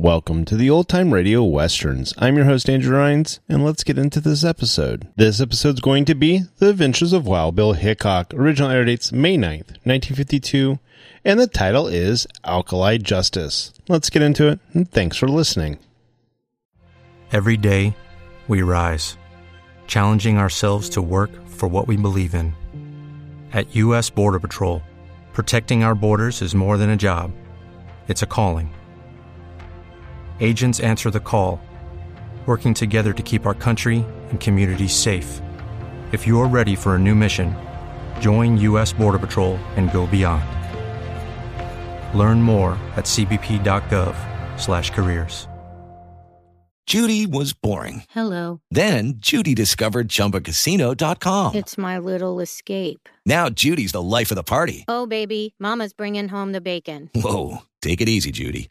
Welcome to the Old Time Radio Westerns. I'm your host, Andrew Rhynes, and let's get into this episode. This episode's going to be The Adventures of Wild Bill Hickok. Original air dates May 9th, 1952, and the title is Alkali Justice. Let's get into it, and thanks for listening. Every day, we rise, challenging ourselves to work for what we believe in. At U.S. Border Patrol, protecting our borders is more than a job, it's a calling. Agents answer the call, working together to keep our country and communities safe. If you're ready for a new mission, join U.S. Border Patrol and go beyond. Learn more at cbp.gov/careers. Judy was boring. Hello. Then Judy discovered ChumbaCasino.com. It's my little escape. Now Judy's the life of the party. Oh, baby, Mama's bringing home the bacon. Whoa, take it easy, Judy.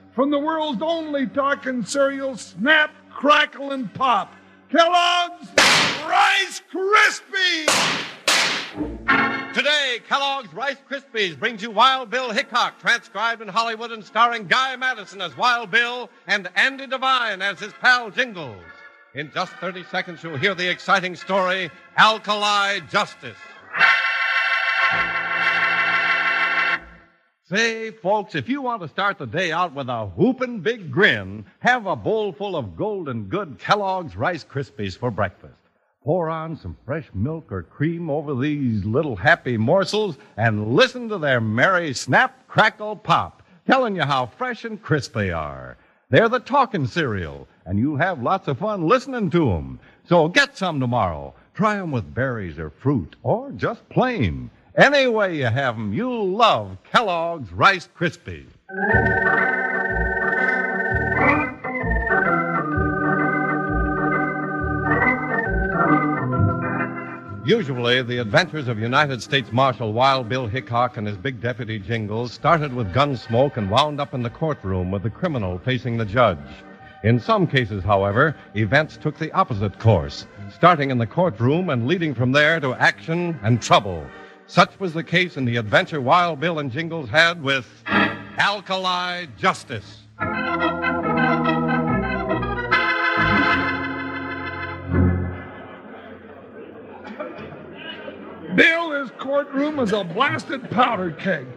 from the world's only talking cereal, Snap, Crackle, and Pop. Kellogg's Rice Krispies! Today, Kellogg's Rice Krispies brings you Wild Bill Hickok, transcribed in Hollywood and starring Guy Madison as Wild Bill and Andy Devine as his pal Jingles. In just 30 seconds, you'll hear the exciting story Alkali Justice. Say, folks, if you want to start the day out with a whoopin' big grin, have a bowl full of golden good Kellogg's Rice Krispies for breakfast. Pour on some fresh milk or cream over these little happy morsels and listen to their merry snap, crackle, pop, telling you how fresh and crisp they are. They're the talking cereal, and you'll have lots of fun listening to 'em. So get some tomorrow. Try 'em with berries or fruit, or just plain. Any way you have 'em, you'll love Kellogg's Rice Krispies. Usually, the adventures of United States Marshal Wild Bill Hickok and his big deputy Jingles started with gunsmoke and wound up in the courtroom with the criminal facing the judge. In some cases, however, events took the opposite course, starting in the courtroom and leading from there to action and trouble. Such was the case in the adventure Wild Bill and Jingles had with Alkali Justice. Bill, his courtroom is a blasted powder keg.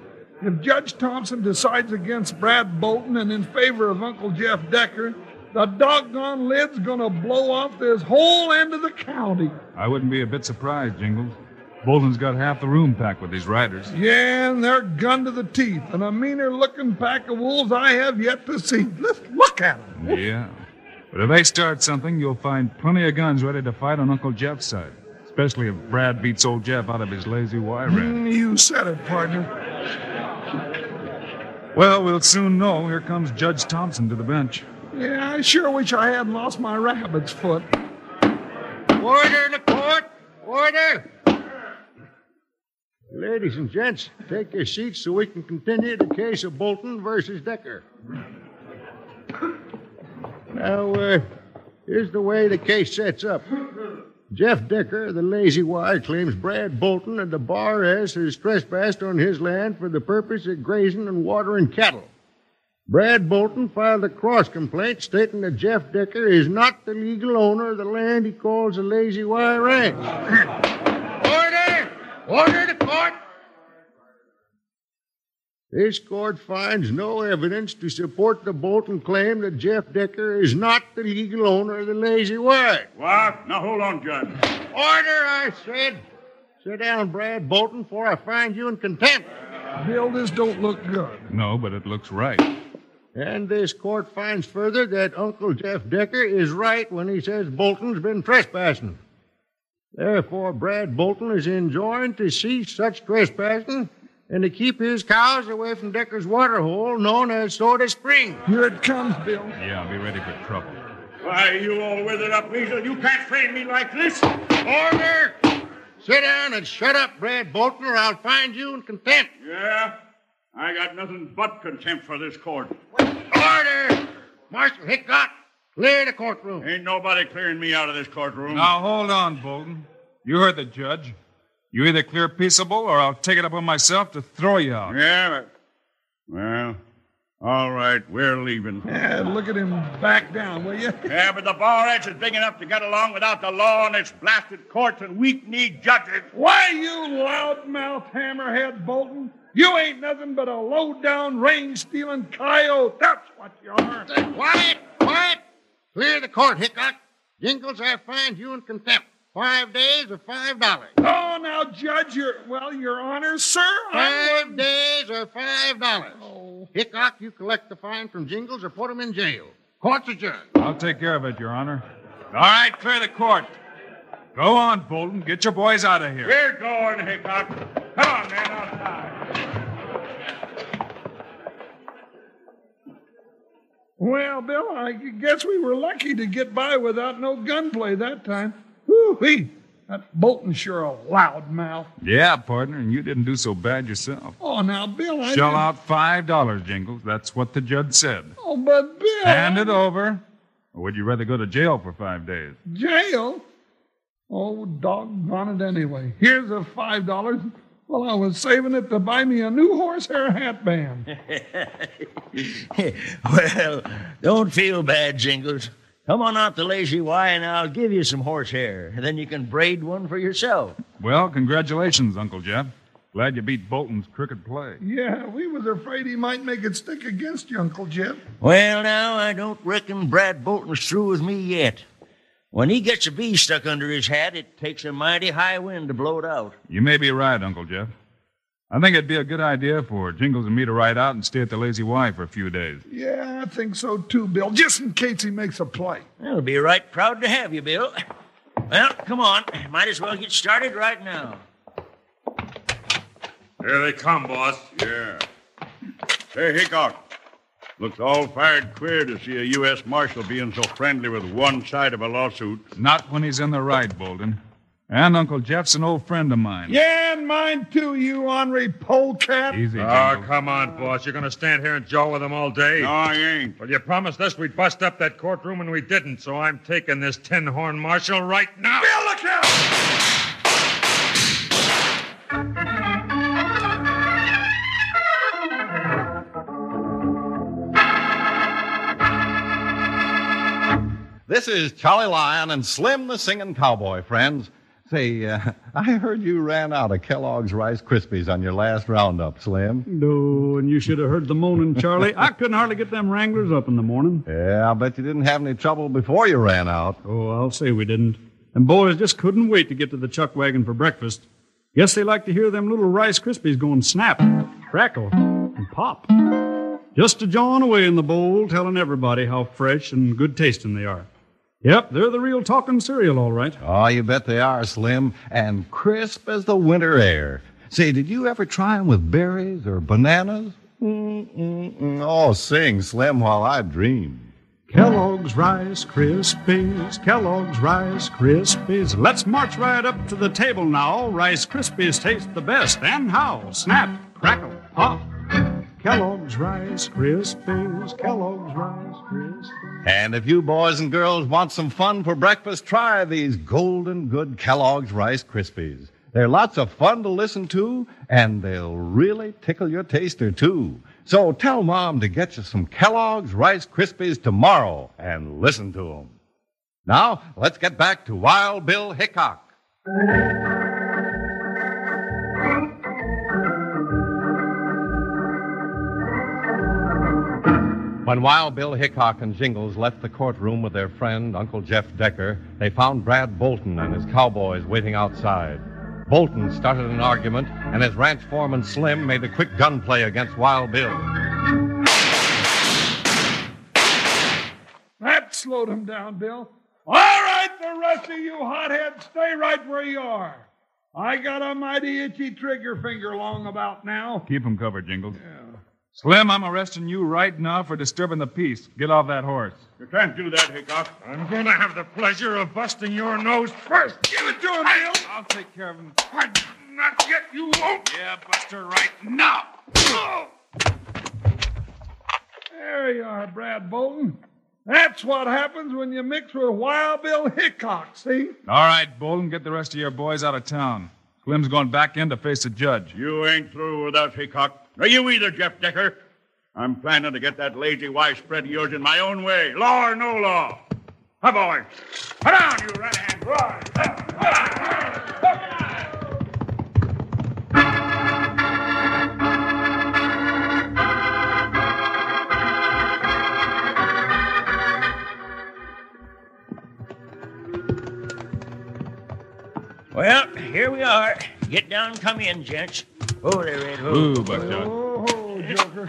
If Judge Thompson decides against Brad Bolton and in favor of Uncle Jeff Decker, the doggone lid's gonna blow off this whole end of the county. I wouldn't be a bit surprised, Jingles. Bolton's got half the room packed with these riders. Yeah, and they're gunned to the teeth, and a meaner looking pack of wolves I have yet to see. Let's look at them. Yeah. But if they start something, you'll find plenty of guns ready to fight on Uncle Jeff's side. Especially if Brad beats old Jeff out of his Lazy Y ranch. Mm, you said it, partner. Well, we'll soon know. Here comes Judge Thompson to the bench. Yeah, I sure wish I hadn't lost my rabbit's foot. Order in the court! Order! Ladies and gents, take your seats so we can continue the case of Bolton versus Decker. Now, uh, here's the way the case sets up. Jeff Decker, the Lazy Y, claims Brad Bolton and the Bar S has trespassed on his land for the purpose of grazing and watering cattle. Brad Bolton filed a cross complaint stating that Jeff Decker is not the legal owner of the land he calls the Lazy Y Ranch. Order! Order the court! This court finds no evidence to support the Bolton claim that Jeff Decker is not the legal owner of the Lazy Y. What? Now hold on, Judge. Order, I said. Sit down, Brad Bolton, before I find you in contempt. Bill, this don't look good. No, but it looks right. And this court finds further that Uncle Jeff Decker is right when he says Bolton's been trespassing. Therefore, Brad Bolton is enjoined to cease such trespassing and to keep his cows away from Decker's water hole known as Soda Spring. Here it comes, Bill. Yeah, be ready for trouble. Why, you all withered up weasel. You can't frame me like this. Order! Sit down and shut up, Brad Bolton, or I'll find you in contempt. Yeah? I got nothing but contempt for this court. Order! Marshal Hickok, clear the courtroom. Ain't nobody clearing me out of this courtroom. Now, hold on, Bolton. You heard the judge. You either clear peaceable or I'll take it upon myself to throw you out. Yeah, but... Well, all right, we're leaving. Yeah, look at him back down, will you? Yeah, but the Bar S is big enough to get along without the law and its blasted courts and weak-kneed judges. Why, you loudmouth hammerhead Bolton? You ain't nothing but a low-down, rain-stealing coyote. That's what you are. Quiet, quiet. Clear the court, Hickok. Jingles, I find you in contempt. Five days or five dollars. Oh, now, Judge, your well, your honor, sir. I Five days or five dollars. Oh. Hickok, you collect the fine from Jingles or put him in jail. Court's adjourned. I'll take care of it, Your Honor. All right, clear the court. Go on, Bolton. Get your boys out of here. We're going, Hickok. Come on, man, outside. Well, Bill, I guess we were lucky to get by without no gunplay that time. Whoo-wee. That Bolton's sure a loud mouth. Yeah, partner, and you didn't do so bad yourself. Oh, now, Bill, I Shell didn't- out five dollars, Jingles. That's what the judge said. Oh, but Bill. Hand it over. Or would you rather go to jail for five days? Jail? Oh, doggone it anyway. Here's a five dollars. Well, I was saving it to buy me a new horsehair hat band. well, don't feel bad, Jingles. Come on out to Lazy Y and I'll give you some horsehair. Then you can braid one for yourself. Well, congratulations, Uncle Jeff. Glad you beat Bolton's crooked play. Yeah, we was afraid he might make it stick against you, Uncle Jeff. Well, now, I don't reckon Brad Bolton's through with me yet. When he gets a bee stuck under his hat, it takes a mighty high wind to blow it out. You may be right, Uncle Jeff. I think it'd be a good idea for Jingles and me to ride out and stay at the Lazy Y for a few days. Yeah, I think so too, Bill, just in case he makes a play. I'll be right proud to have you, Bill. Well, come on. Might as well get started right now. Here they come, boss. Yeah. Hey, Hickok. Looks all fired queer to see a U.S. Marshal being so friendly with one side of a lawsuit. Not when he's in the right, Bolton. And Uncle Jeff's an old friend of mine. Yeah, and mine too, you ornery polecat. Easy, Ah, Jingles. come on, boss. You're going to stand here and jaw with them all day? No, I ain't. Well, you promised us we'd bust up that courtroom, and we didn't, so I'm taking this tin horn marshal right now. Bill, look out! This is Charlie Lyon and Slim the Singing Cowboy, friends. Say, uh, I heard you ran out of Kellogg's Rice Krispies on your last roundup, Slim. No, and you should have heard the moaning, Charlie. I couldn't hardly get them wranglers up in the morning. Yeah, I bet you didn't have any trouble before you ran out. Oh, I'll say we didn't. And boys just couldn't wait to get to the chuck wagon for breakfast. Guess they like to hear them little Rice Krispies going snap, crackle, and pop. Just a jawing away in the bowl, telling everybody how fresh and good tasting they are. Yep, they're the real talking cereal, all right. Oh, you bet they are, Slim, and crisp as the winter air. Say, did you ever try 'em with berries or bananas? Mm-mm-mm. Oh, sing, Slim, while I dream. Kellogg's Rice Krispies, Kellogg's Rice Krispies. Let's march right up to the table now. Rice Krispies taste the best. And how? Snap, crackle, pop. Kellogg's Rice Krispies, Kellogg's Rice Krispies. And if you boys and girls want some fun for breakfast, try these golden good Kellogg's Rice Krispies. They're lots of fun to listen to, and they'll really tickle your taster, too. So tell Mom to get you some Kellogg's Rice Krispies tomorrow and listen to them. Now, let's get back to Wild Bill Hickok. When Wild Bill Hickok and Jingles left the courtroom with their friend, Uncle Jeff Decker, they found Brad Bolton and his cowboys waiting outside. Bolton started an argument, and his ranch foreman Slim made a quick gunplay against Wild Bill. That slowed him down, Bill. All right, the rest of you hotheads, stay right where you are. I got a mighty itchy trigger finger long about now. Keep him covered, Jingles. Slim, I'm arresting you right now for disturbing the peace. Get off that horse. You can't do that, Hickok. I'm going to have the pleasure of busting your nose first. Give it to him, Bill. I'll take care of him. I, Not yet, you won't. Yeah, Buster, right now. There you are, Brad Bolton. That's what happens when you mix with Wild Bill Hickok, see? All right, Bolton, get the rest of your boys out of town. Slim's going back in to face the judge. You ain't through with us, Hickok. Nor you either, Jeff Decker. I'm planning to get that lazy widespread of yours in my own way, law or no law. Hi, boys. Come down, you red hand. Well, here we are. Get down, come in, gents. Oh, there, Red. Ooh, Buckshot. Oh, Joker.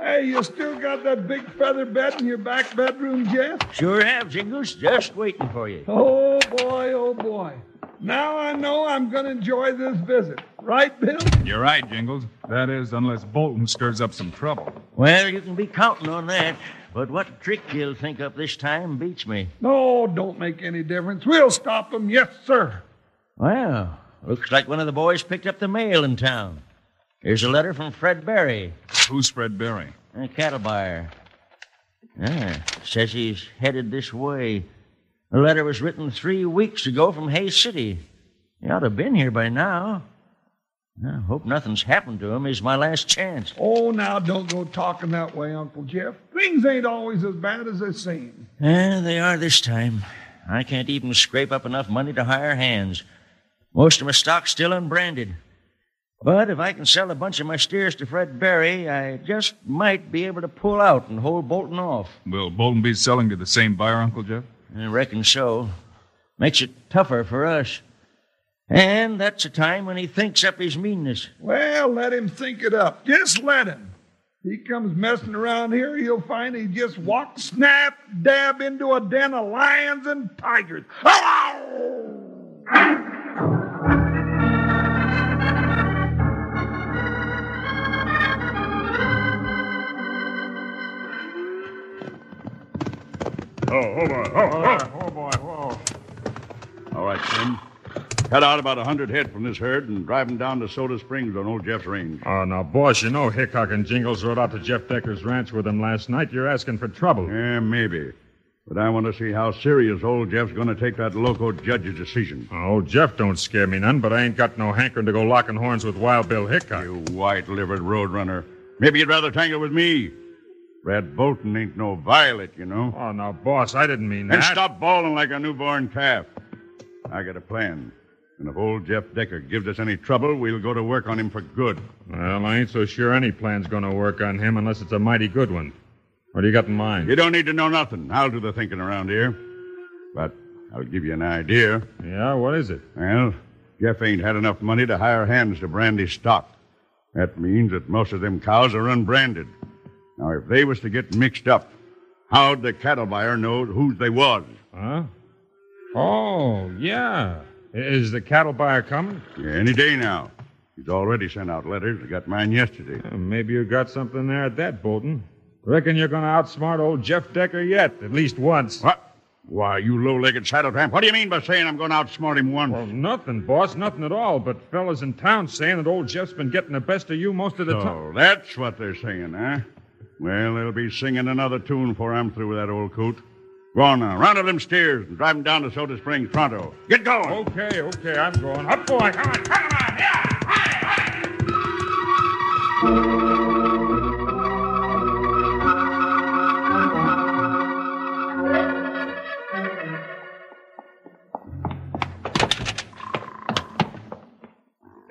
Hey, you still got that big feather bed in your back bedroom, Jeff? Sure have, Jingles. Just waiting for you. Oh, boy, oh, boy. Now I know I'm going to enjoy this visit. Right, Bill? You're right, Jingles. That is, unless Bolton stirs up some trouble. Well, you can be counting on that. But what trick he'll think up this time beats me. No, don't make any difference. We'll stop him. Yes, sir. Well, looks like one of the boys picked up the mail in town. Here's a letter from Fred Berry, Who's Fred Berry? a cattle buyer. Ah, says he's headed this way. The letter was written three weeks ago from Hays City. He ought to have been here by now. I hope nothing's happened to him. He's my last chance. Oh, now don't go talking that way, Uncle Jeff. Things ain't always as bad as they seem. Eh, they are this time. I can't even scrape up enough money to hire hands. Most of my stock's still unbranded. But if I can sell a bunch of my steers to Fred Berry, I just might be able to pull out and hold Bolton off. Will Bolton be selling to the same buyer, Uncle Jeff? I reckon so. Makes it tougher for us. And that's a time when he thinks up his meanness. Well, let him think it up. Just let him. He comes messing around here, he'll find he just walked snap dab into a den of lions and tigers. Oh, oh, boy. Oh, oh. Oh, oh boy, oh, whoa. Oh. All right, Slim. Cut out about a hundred head from this herd and drive 'em down to Soda Springs on old Jeff's range. Oh, now, boss, you know Hickok and Jingles rode out to Jeff Decker's ranch with him last night. You're asking for trouble. Yeah, maybe. But I want to see how serious old Jeff's going to take that loco judge's decision. Oh, Jeff don't scare me none, but I ain't got no hankering to go locking horns with Wild Bill Hickok. You white-livered roadrunner. Maybe you'd rather tangle with me. Brad Bolton ain't no violet, you know. Oh, now, boss, I didn't mean And that. stop bawling like a newborn calf. I got a plan. And if old Jeff Decker gives us any trouble, we'll go to work on him for good. Well, I ain't so sure any plan's going to work on him unless it's a mighty good one. What do you got in mind? You don't need to know nothing. I'll do the thinking around here. But I'll give you an idea. Yeah, what is it? Well, Jeff ain't had enough money to hire hands to brand his stock. That means that most of them cows are unbranded. Now, if they was to get mixed up, how'd the cattle buyer know whose they was? Huh? Oh, yeah. Is the cattle buyer coming? Yeah, any day now. He's already sent out letters. I got mine yesterday. Maybe you got something there at that, Bolton. Reckon you're going to outsmart old Jeff Decker yet, at least once. What? Why, you low-legged saddle tramp. What do you mean by saying I'm going to outsmart him once? Well, nothing, boss, nothing at all. But fellas in town saying that old Jeff's been getting the best of you most of the time. Oh, that's what they're saying, huh? Well, they'll be singing another tune before I'm through with that old coot. Go on now, round up them steers and drive them down to Soda Springs pronto. Get going. Okay, okay, I'm going. Up, boy, come on, come on, yeah!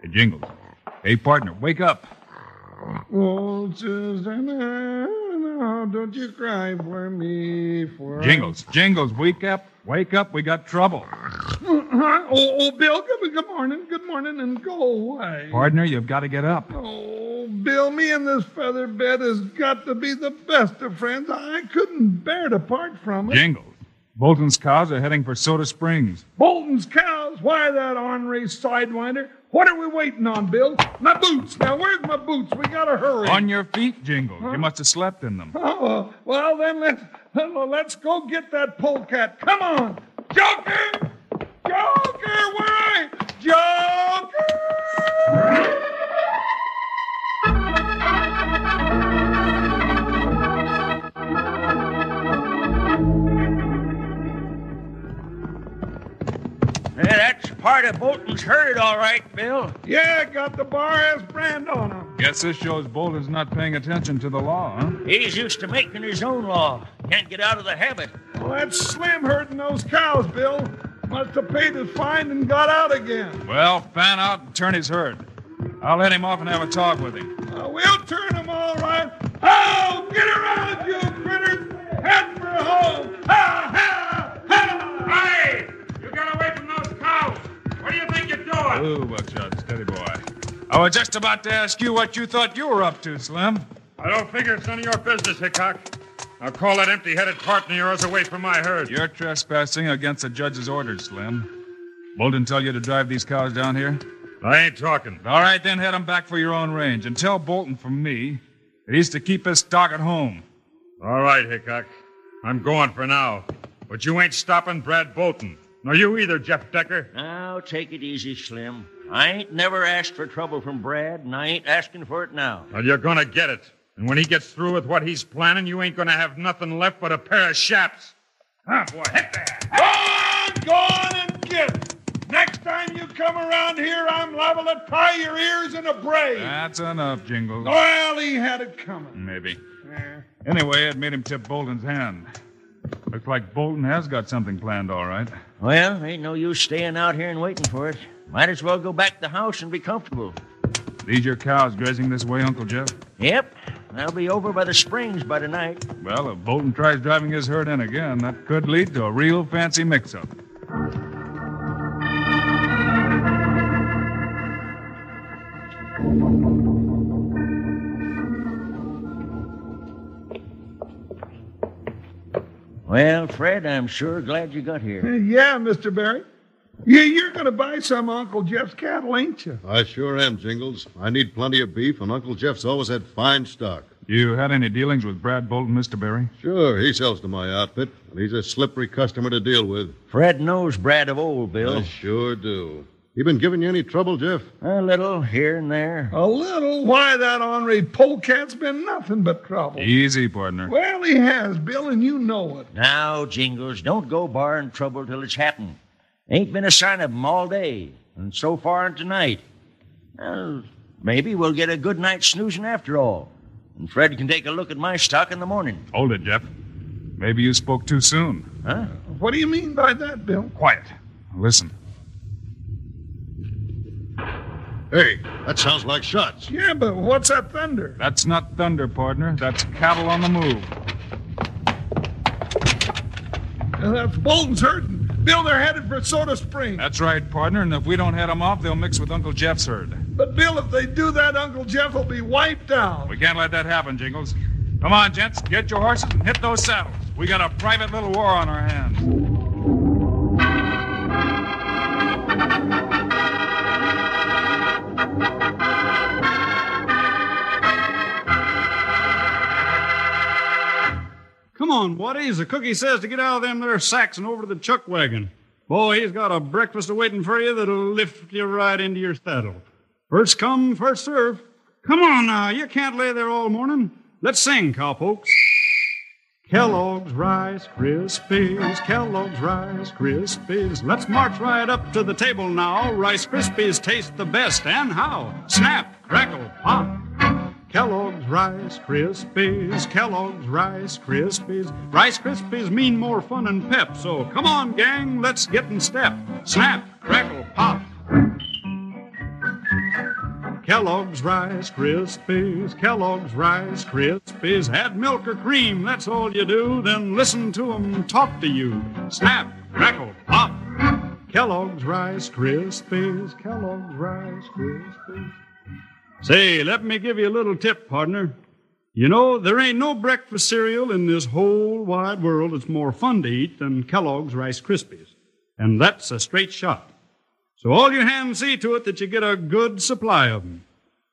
Hey, Jingles. Hey, partner, wake up. Oh, Susanna, no, don't you cry for me. For Jingles, Jingles, wake up. Wake up, we got trouble. Uh-huh. Oh, oh, Bill, good, good morning, good morning, and go away. Partner, you've got to get up. Oh, Bill, me and this feather bed has got to be the best of friends. I couldn't bear to part from it. Jingles. Bolton's cows are heading for Soda Springs. Bolton's cows. Why that ornery sidewinder? What are we waiting on, Bill? My boots. Now, where's my boots? We gotta hurry. On your feet, Jingles. You must have slept in them. Oh, well, then let's, let's go get that polecat. Come on. Joker! Joker, where are you? Joker! That's part of Bolton's herd, all right, Bill. Yeah, got the Bar S brand on him. Guess this shows Bolton's not paying attention to the law, huh? He's used to making his own law. Can't get out of the habit. Well, that's Slim herding those cows, Bill. Must have paid his fine and got out again. Well, fan out and turn his herd. I'll let him off and have a talk with him. Uh, we'll turn him all right. Oh, get around, you critters! Head for home! Ha, ha, ha! Doing? Oh, Buckshot, steady boy. I was just about to ask you what you thought you were up to, Slim. I don't figure it's none of your business, Hickok. Now call that empty-headed partner of yours away from my herd. You're trespassing against the judge's orders, Slim. Bolton tell you to drive these cows down here? I ain't talking. All right, then head 'em back for your own range. And tell Bolton from me that he's to keep his stock at home. All right, Hickok. I'm going for now. But you ain't stopping Brad Bolton. Nor you either, Jeff Decker. Now, take it easy, Slim. I ain't never asked for trouble from Brad, and I ain't asking for it now. Well, you're gonna get it. And when he gets through with what he's planning, you ain't gonna have nothing left but a pair of shaps. Huh, boy, hit that. Go on, go on and get it. Next time you come around here, I'm liable to tie your ears in a braid. That's enough, Jingles. Well, he had it coming. Maybe. Yeah. Anyway, it made him tip Bolton's hand. Looks like Bolton has got something planned, all right. Well, ain't no use staying out here and waiting for it. Might as well go back to the house and be comfortable. These your cows grazing this way, Uncle Jeff? Yep, they'll be over by the springs by tonight. Well, if Bolton tries driving his herd in again, that could lead to a real fancy mix-up. Well, Fred, I'm sure glad you got here. Uh, yeah, Mr. Barry. Yeah, you're going to buy some Uncle Jeff's cattle, ain't you? I sure am, Jingles. I need plenty of beef, and Uncle Jeff's always had fine stock. You had any dealings with Brad Bolton, Mr. Barry? Sure, he sells to my outfit, and he's a slippery customer to deal with. Fred knows Brad of old, Bill. I sure do. He been giving you any trouble, Jeff? A little here and there. A little? Why, that ornery polecat's been nothing but trouble. Easy, partner. Well, he has, Bill, and you know it. Now, Jingles, don't go barring trouble till it's happened. Ain't been a sign of 'em all day, and so far tonight. Well, maybe we'll get a good night's snoozing after all. And Fred can take a look at my stock in the morning. Hold it, Jeff. Maybe you spoke too soon. Huh? What do you mean by that, Bill? Quiet. Listen. Hey, that sounds like shots. Yeah, but what's that thunder? That's not thunder, partner. That's cattle on the move. Uh, That's Bolton's hurting. Bill, they're headed for Soda Springs. That's right, partner. And if we don't head them off, they'll mix with Uncle Jeff's herd. But Bill, if they do that, Uncle Jeff will be wiped out. We can't let that happen, Jingles. Come on, gents. Get your horses and hit those saddles. We got a private little war on our hands. On, Waddies. The cookie says to get out of them there sacks and over to the chuck wagon. Boy, he's got a breakfast awaiting for you that'll lift you right into your saddle. First come, first serve. Come on now, you can't lay there all morning. Let's sing, cowpokes. Kellogg's Rice Krispies, Kellogg's Rice Krispies. Let's march right up to the table now. Rice Krispies taste the best, and how? Snap, crackle, pop. Kellogg's Rice Krispies, Kellogg's Rice Krispies. Rice Krispies mean more fun and pep, so come on, gang, let's get in step. Snap, crackle, pop. Kellogg's Rice Krispies, Kellogg's Rice Krispies. Add milk or cream, that's all you do. Then listen to 'em talk to you. Snap, crackle, pop. Kellogg's Rice Krispies, Kellogg's Rice Krispies. Say, let me give you a little tip, partner. You know, there ain't no breakfast cereal in this whole wide world that's more fun to eat than Kellogg's Rice Krispies. And that's a straight shot. So all you hands see to it that you get a good supply of 'em.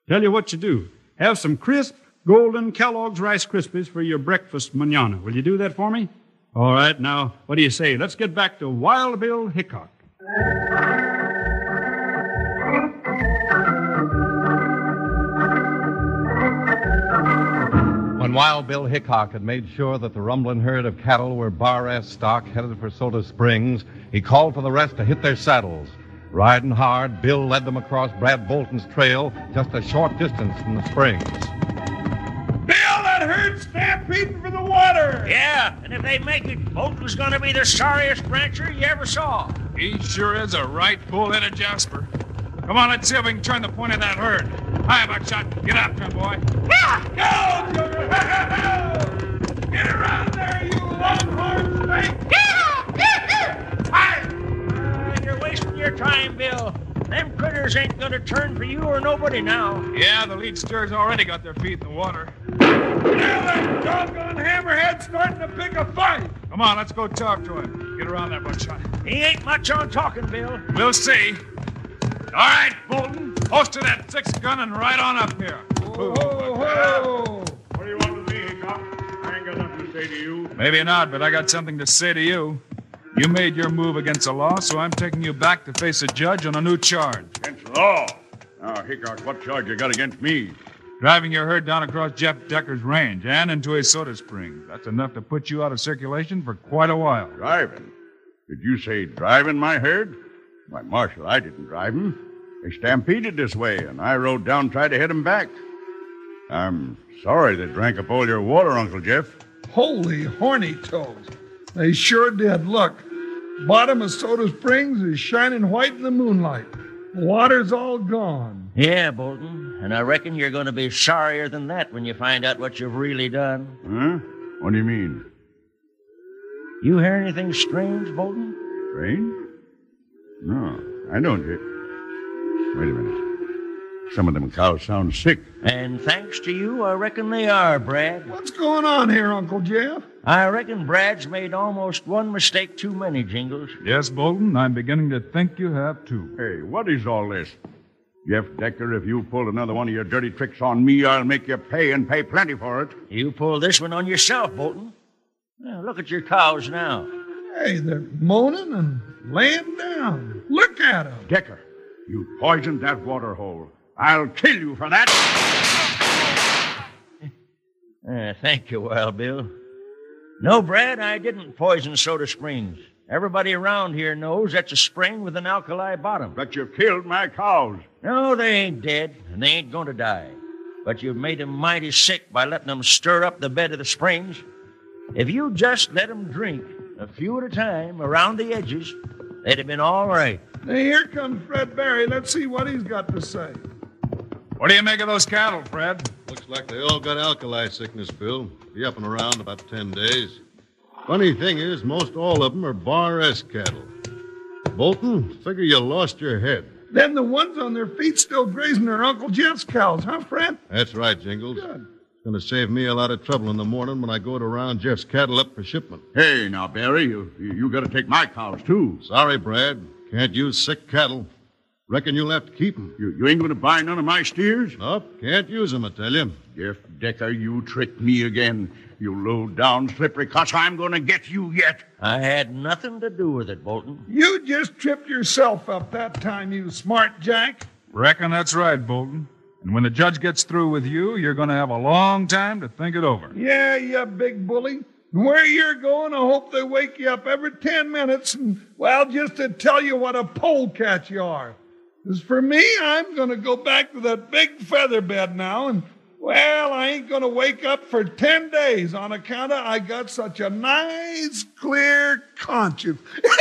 Tell you what you do. Have some crisp, golden Kellogg's Rice Krispies for your breakfast manana. Will you do that for me? All right, now, what do you say? Let's get back to Wild Bill Hickok. When Wild Bill Hickok had made sure that the rumbling herd of cattle were bar S stock headed for Soda Springs, he called for the rest to hit their saddles. Riding hard, Bill led them across Brad Bolton's trail just a short distance from the springs. Bill, that herd's stampeding for the water. Yeah, and if they make it, Bolton's gonna be the sorriest rancher you ever saw. He sure is a right bull-headed Jasper. Come on, let's see if we can turn the point of that herd. Hi, Buckshot. Get after him, boy. Go, Joker! Get around there, you longhorn snake! You're wasting your time, Bill. Them critters ain't gonna turn for you or nobody now. Yeah, the lead steer's already got their feet in the water. Now that doggone hammerhead's starting to pick a fight. Come on, let's go talk to him. Get around there, Buckshot. He ain't much on talking, Bill. We'll see. All right, Bolton. post to that six gun and right on up here. Whoa, whoa. What say to you. Maybe not, but I got something to say to you. You made your move against the law, so I'm taking you back to face a judge on a new charge. Against the law. Now, Hickok, what charge you got against me? Driving your herd down across Jeff Decker's range and into a soda spring. That's enough to put you out of circulation for quite a while. Driving? Did you say driving my herd? Why, Marshal, I didn't drive him. They stampeded this way, and I rode down tried to head him back. I'm sorry they drank up all your water, Uncle Jeff. Holy horny toes. They sure did. Look, bottom of Soda Springs is shining white in the moonlight. The water's all gone. Yeah, Bolton. And I reckon you're going to be sorrier than that when you find out what you've really done. Huh? What do you mean? You hear anything strange, Bolton? Strange? No, I don't hear. Wait a minute. Some of them cows sound sick. And thanks to you, I reckon they are, Brad. What's going on here, Uncle Jeff? I reckon Brad's made almost one mistake too many, Jingles. Yes, Bolton, I'm beginning to think you have too. Hey, what is all this? Jeff Decker, if you pull another one of your dirty tricks on me, I'll make you pay and pay plenty for it. You pull this one on yourself, Bolton. Now, look at your cows now. Hey, they're moaning and laying down. Look at them. Decker, you poisoned that water hole. I'll kill you for that. Uh, thank you, Wild Bill. No, Brad, I didn't poison Soda Springs. Everybody around here knows that's a spring with an alkali bottom. But you've killed my cows. No, they ain't dead, and they ain't going to die. but you've made 'em mighty sick by letting 'em stir up the bed of the springs. If you just let 'em drink a few at a time around the edges, they'd have been all right. Now, here comes Fred Barry. Let's see what he's got to say. What do you make of those cattle, Fred? Looks like they all got alkali sickness, Bill. Be up and around about ten days. Funny thing is, most all of them are Bar S cattle. Bolton, figure you lost your head. Then the ones on their feet still grazing are Uncle Jeff's cows, huh, Fred? That's right, Jingles. It's going to save me a lot of trouble in the morning when I go to round Jeff's cattle up for shipment. Hey, now, Barry, you, you got to take my cows, too. Sorry, Brad. Can't use sick cattle. Reckon you'll have to keep 'em. You, you ain't going to buy none of my steers? Nope, can't use 'em, I tell you. Jeff Decker, you tricked me again. You low down slippery cuss. I'm going to get you yet. I had nothing to do with it, Bolton. You just tripped yourself up that time, you smart jack. Reckon that's right, Bolton. And when the judge gets through with you, you're going to have a long time to think it over. Yeah, you big bully. And Where you're going, I hope they wake you up every ten minutes and, well, just to tell you what a polecat you are. As for me, I'm going to go back to that big feather bed now, and, well, I ain't going to wake up for ten days on account of I got such a nice, clear conscience.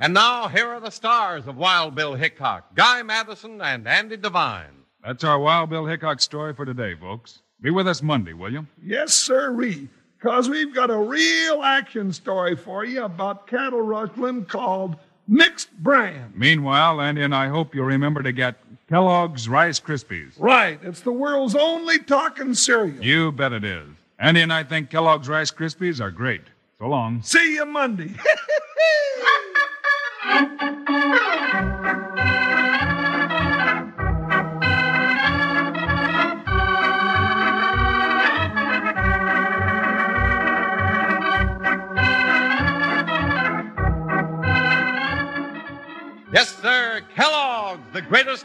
And now, here are the stars of Wild Bill Hickok Guy Madison and Andy Devine. That's our Wild Bill Hickok story for today, folks. Be with us Monday, will you? Yes, sirree. Because we've got a real action story for you about cattle rustling called Mixed Brand. Meanwhile, Andy and I hope you'll remember to get Kellogg's Rice Krispies. Right, it's the world's only talking cereal. You bet it is. Andy and I think Kellogg's Rice Krispies are great. So long. See you Monday.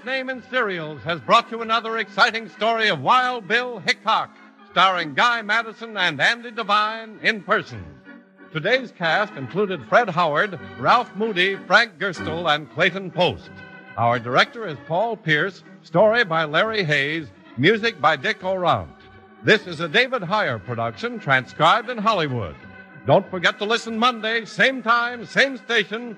name in cereals, has brought you another exciting story of Wild Bill Hickok, starring Guy Madison and Andy Devine in person. Today's cast included Fred Howard, Ralph Moody, Frank Gerstle, and Clayton Post. Our director is Paul Pierce, story by Larry Hayes, music by Dick Aurandt. This is a David Heyer production transcribed in Hollywood. Don't forget to listen Monday, same time, same station,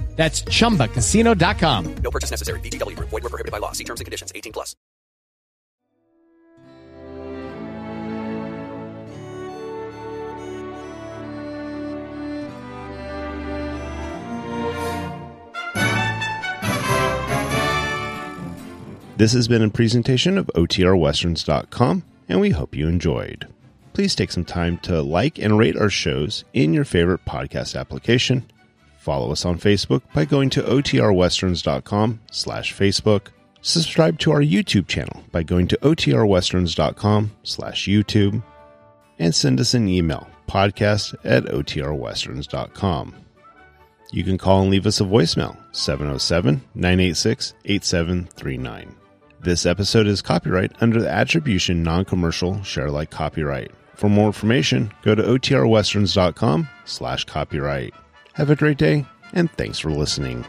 That's chumbacasino.com. No purchase necessary. VGW Group. Void were prohibited by law. See terms and conditions. 18 plus. This has been a presentation of OTRWesterns.com, and we hope you enjoyed. please take some time to like and rate our shows in your favorite podcast application. Follow us on Facebook by going to otrwesterns.com slash Facebook. Subscribe to our YouTube channel by going to otrwesterns.com slash YouTube. And send us an email, podcast at otrwesterns.com. You can call and leave us a voicemail, 707 986 8739. This episode is copyright under the Attribution Non Commercial Share Alike Copyright. For more information, go to otrwesterns.com slash copyright. Have a great day, and thanks for listening.